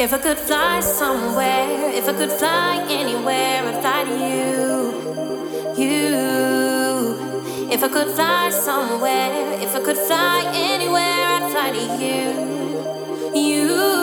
If I could fly somewhere, if I could fly anywhere, I'd fly to you. You. If I could fly somewhere, if I could fly anywhere, I'd fly to you. You.